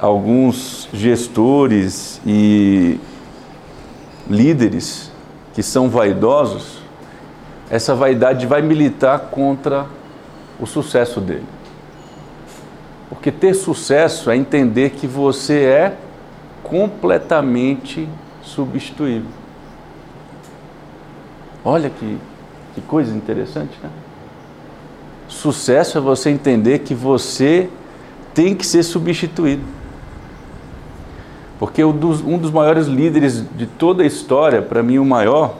alguns gestores e líderes que são vaidosos, essa vaidade vai militar contra o sucesso dele. Porque ter sucesso é entender que você é completamente substituível. Olha que, que coisa interessante, né? Sucesso é você entender que você tem que ser substituído. Porque um dos, maiores líderes de toda a história, para mim o maior,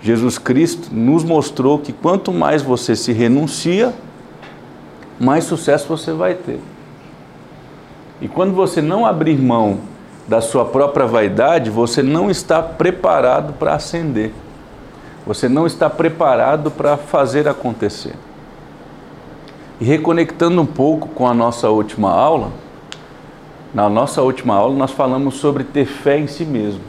Jesus Cristo, nos mostrou que quanto mais você se renuncia, mais sucesso você vai ter. E quando você não abrir mão da sua própria vaidade, você não está preparado para ascender. Você não está preparado para fazer acontecer. E reconectando um pouco com a nossa última aula, na nossa última aula nós falamos sobre ter fé em si mesmo.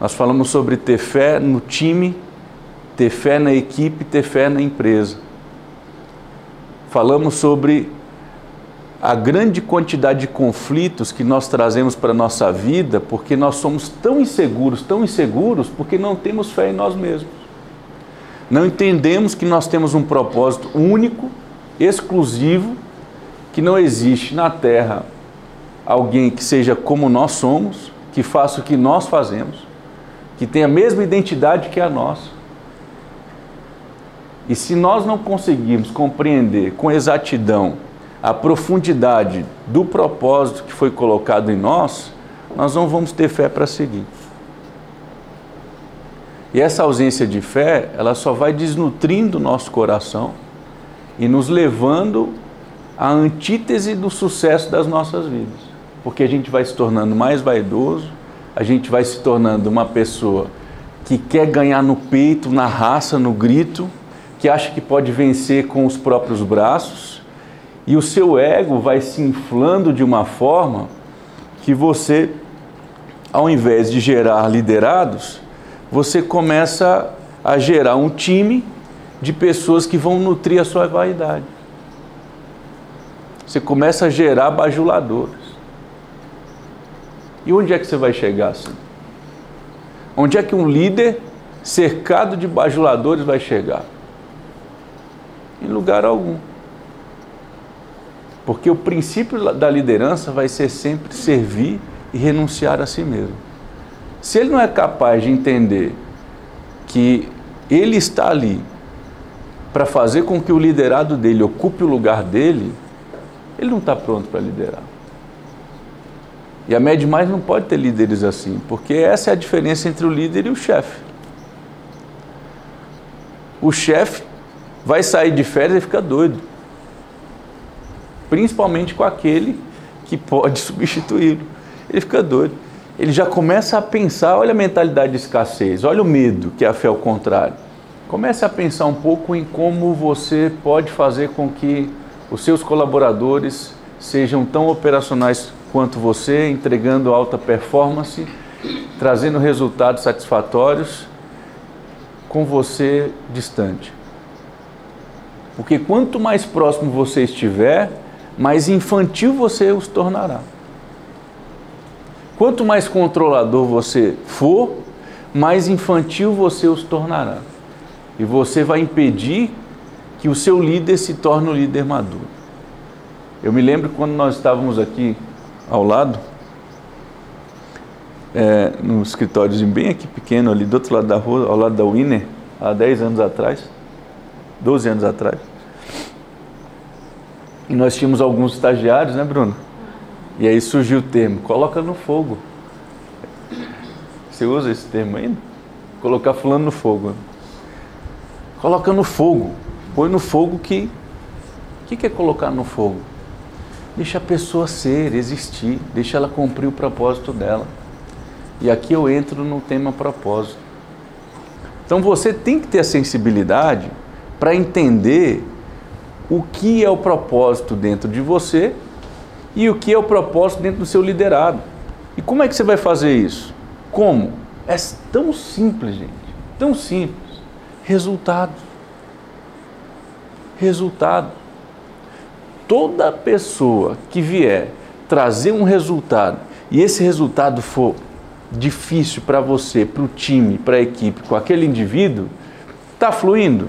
Nós falamos sobre ter fé no time, ter fé na equipe, ter fé na empresa. Falamos sobre a grande quantidade de conflitos que nós trazemos para a nossa vida porque nós somos tão inseguros, tão inseguros, porque não temos fé em nós mesmos. Não entendemos que nós temos um propósito único, exclusivo, que não existe na terra alguém que seja como nós somos, que faça o que nós fazemos, que tenha a mesma identidade que a nossa. E se nós não conseguirmos compreender com exatidão a profundidade do propósito que foi colocado em nós, nós não vamos ter fé para seguir. E essa ausência de fé, ela só vai desnutrindo o nosso coração e nos levando à antítese do sucesso das nossas vidas. Porque a gente vai se tornando mais vaidoso, a gente vai se tornando uma pessoa que quer ganhar no peito, na raça, no grito, que acha que pode vencer com os próprios braços, e o seu ego vai se inflando de uma forma que você, ao invés de gerar liderados, você começa a gerar um time de pessoas que vão nutrir a sua vaidade. Você começa a gerar bajuladores. E onde é que você vai chegar assim? Onde é que um líder cercado de bajuladores vai chegar? Em lugar algum. Porque o princípio da liderança vai ser sempre servir e renunciar a si mesmo. Se ele não é capaz de entender que ele está ali para fazer com que o liderado dele ocupe o lugar dele, ele não está pronto para liderar. E a Med Mais não pode ter líderes assim, porque essa é a diferença entre o líder e o chefe. O chefe vai sair de férias e fica doido. Principalmente com aquele que pode substituí-lo. Ele fica doido ele já começa a pensar, olha a mentalidade de escassez, olha o medo, que é a fé ao contrário. Comece a pensar um pouco em como você pode fazer com que os seus colaboradores sejam tão operacionais quanto você, entregando alta performance, trazendo resultados satisfatórios com você distante. Porque quanto mais próximo você estiver, mais infantil você os tornará. Quanto mais controlador você for, mais infantil você os tornará. E você vai impedir que o seu líder se torne um líder maduro. Eu me lembro quando nós estávamos aqui ao lado, é, no escritóriozinho bem aqui pequeno, ali do outro lado da rua, ao lado da Winner, há 10 anos atrás, 12 anos atrás. E nós tínhamos alguns estagiários, né, Bruno? E aí surgiu o termo, coloca no fogo. Você usa esse termo ainda? Colocar fulano no fogo. Coloca no fogo. Põe no fogo que. O que, que é colocar no fogo? Deixa a pessoa ser, existir, deixa ela cumprir o propósito dela. E aqui eu entro no tema propósito. Então você tem que ter a sensibilidade para entender o que é o propósito dentro de você e o que é o propósito dentro do seu liderado. E como é que você vai fazer isso? Como? É tão simples, gente. Tão simples. Resultado. Resultado. Toda pessoa que vier trazer um resultado e esse resultado for difícil para você, para o time, para a equipe, com aquele indivíduo, está fluindo?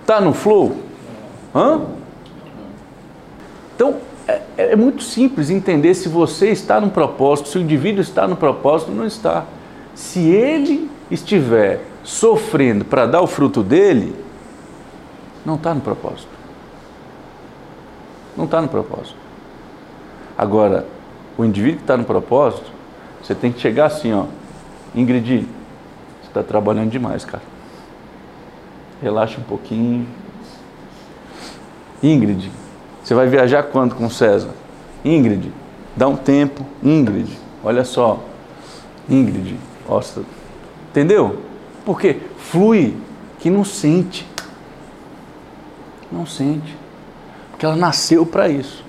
Está no flow? Hã? Então, é, é, muito simples entender se você está no propósito, se o indivíduo está no propósito ou não está. Se ele estiver sofrendo para dar o fruto dele, não está no propósito. Não está no propósito. Agora, o indivíduo que está no propósito, você tem que chegar assim, ó. Ingrid, você está trabalhando demais, cara. Relaxa um pouquinho. Ingrid, você vai viajar quando com César? Ingrid, dá um tempo. Ingrid, olha só. Ingrid, nossa, entendeu? Porque flui que não sente. Não sente. Porque ela nasceu para isso.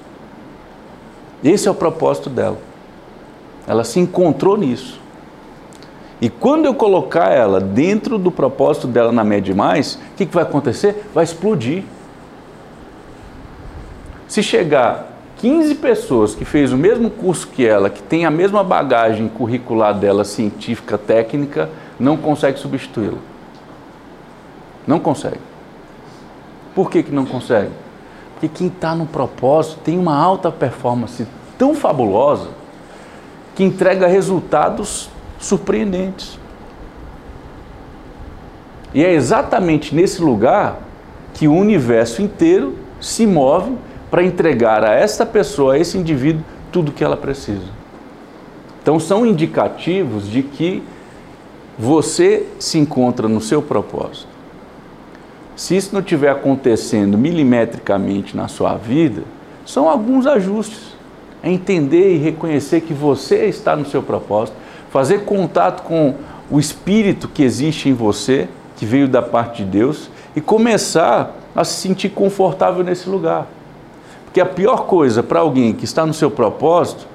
Esse é o propósito dela. Ela se encontrou nisso. E quando eu colocar ela dentro do propósito dela na média mais, o que, que vai acontecer? Vai explodir. Se chegar 15 pessoas que fez o mesmo curso que ela, que tem a mesma bagagem curricular dela, científica, técnica, não consegue substituí-la. Não consegue. Por que, que não consegue? Porque quem está no propósito tem uma alta performance tão fabulosa que entrega resultados surpreendentes. E é exatamente nesse lugar que o universo inteiro se move para entregar a esta pessoa, a esse indivíduo, tudo o que ela precisa. Então são indicativos de que você se encontra no seu propósito. Se isso não estiver acontecendo milimetricamente na sua vida, são alguns ajustes é entender e reconhecer que você está no seu propósito, fazer contato com o espírito que existe em você, que veio da parte de Deus, e começar a se sentir confortável nesse lugar. Porque a pior coisa para alguém que está no seu propósito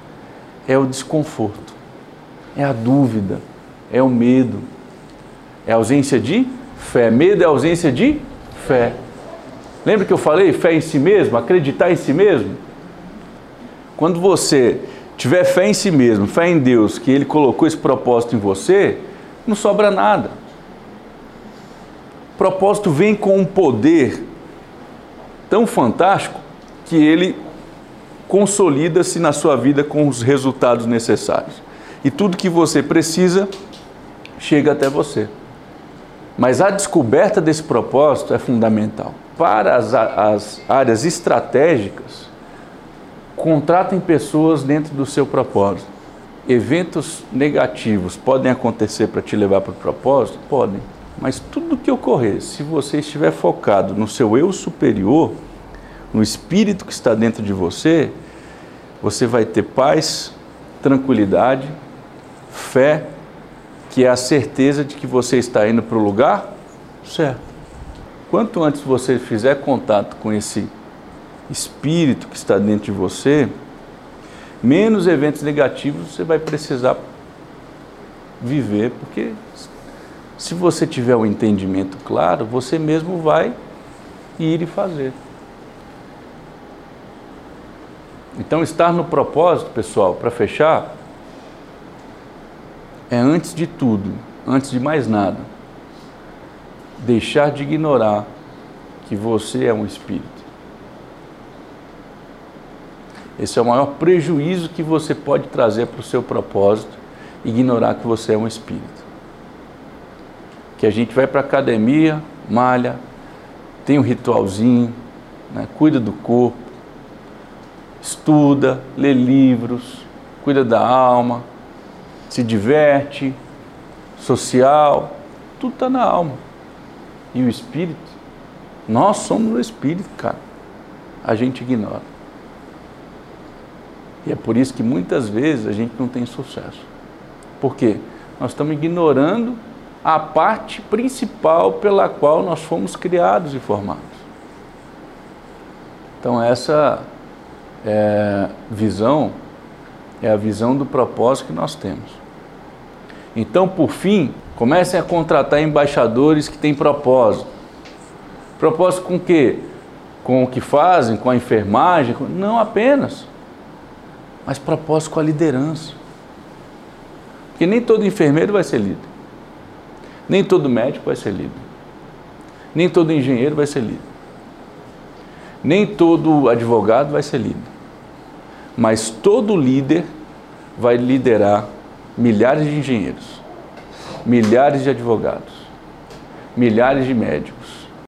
é o desconforto, é a dúvida, é o medo, é a ausência de fé. Medo é a ausência de fé. Lembra que eu falei fé em si mesmo, acreditar em si mesmo? Quando você tiver fé em si mesmo, fé em Deus, que Ele colocou esse propósito em você, não sobra nada. O propósito vem com um poder tão fantástico que ele consolida-se na sua vida com os resultados necessários. E tudo que você precisa chega até você. Mas a descoberta desse propósito é fundamental. Para as, as áreas estratégicas, Contratem pessoas dentro do seu propósito. Eventos negativos podem acontecer para te levar para o propósito? Podem. Mas tudo que ocorrer, se você estiver focado no seu eu superior, no espírito que está dentro de você, você vai ter paz, tranquilidade, fé, que é a certeza de que você está indo para o lugar certo. Quanto antes você fizer contato com esse espírito que está dentro de você, menos eventos negativos você vai precisar viver, porque se você tiver um entendimento claro, você mesmo vai ir e fazer. Então, estar no propósito, pessoal, para fechar, é antes de tudo, antes de mais nada, deixar de ignorar que você é um espírito. Esse é o maior prejuízo que você pode trazer para o seu propósito, ignorar que você é um espírito. Que a gente vai para a academia, malha, tem um ritualzinho, né, cuida do corpo, estuda, lê livros, cuida da alma, se diverte, social, tudo está na alma. E o espírito, nós somos o espírito, cara. A gente ignora. E é por isso que muitas vezes a gente não tem sucesso. Por quê? Nós estamos ignorando a parte principal pela qual nós fomos criados e formados. Então, essa é, visão é a visão do propósito que nós temos. Então, por fim, comecem a contratar embaixadores que têm propósito. Propósito com o quê? Com o que fazem, com a enfermagem? Não apenas mas propósito com a liderança. Porque nem todo enfermeiro vai ser líder. Nem todo médico vai ser líder. Nem todo engenheiro vai ser líder. Nem todo advogado vai ser líder. Mas todo líder vai liderar milhares de engenheiros, milhares de advogados, milhares de médicos,